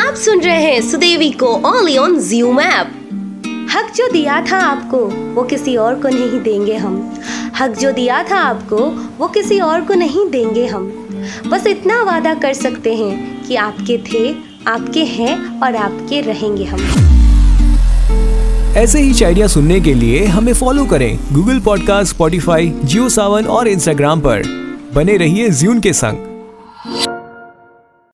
आप सुन रहे हैं सुदेवी को ओनली ऑन जूम ऐप हक जो दिया था आपको, वो किसी और को नहीं देंगे हम। हक जो दिया था आपको, वो किसी और को नहीं देंगे हम। बस इतना वादा कर सकते हैं कि आपके थे, आपके हैं और आपके रहेंगे हम। ऐसे ही शायरिया सुनने के लिए हमें फॉलो करें Google podcast Spotify Jio Saavn और इंस्टाग्राम पर। बने रहिए ज्यून के संग।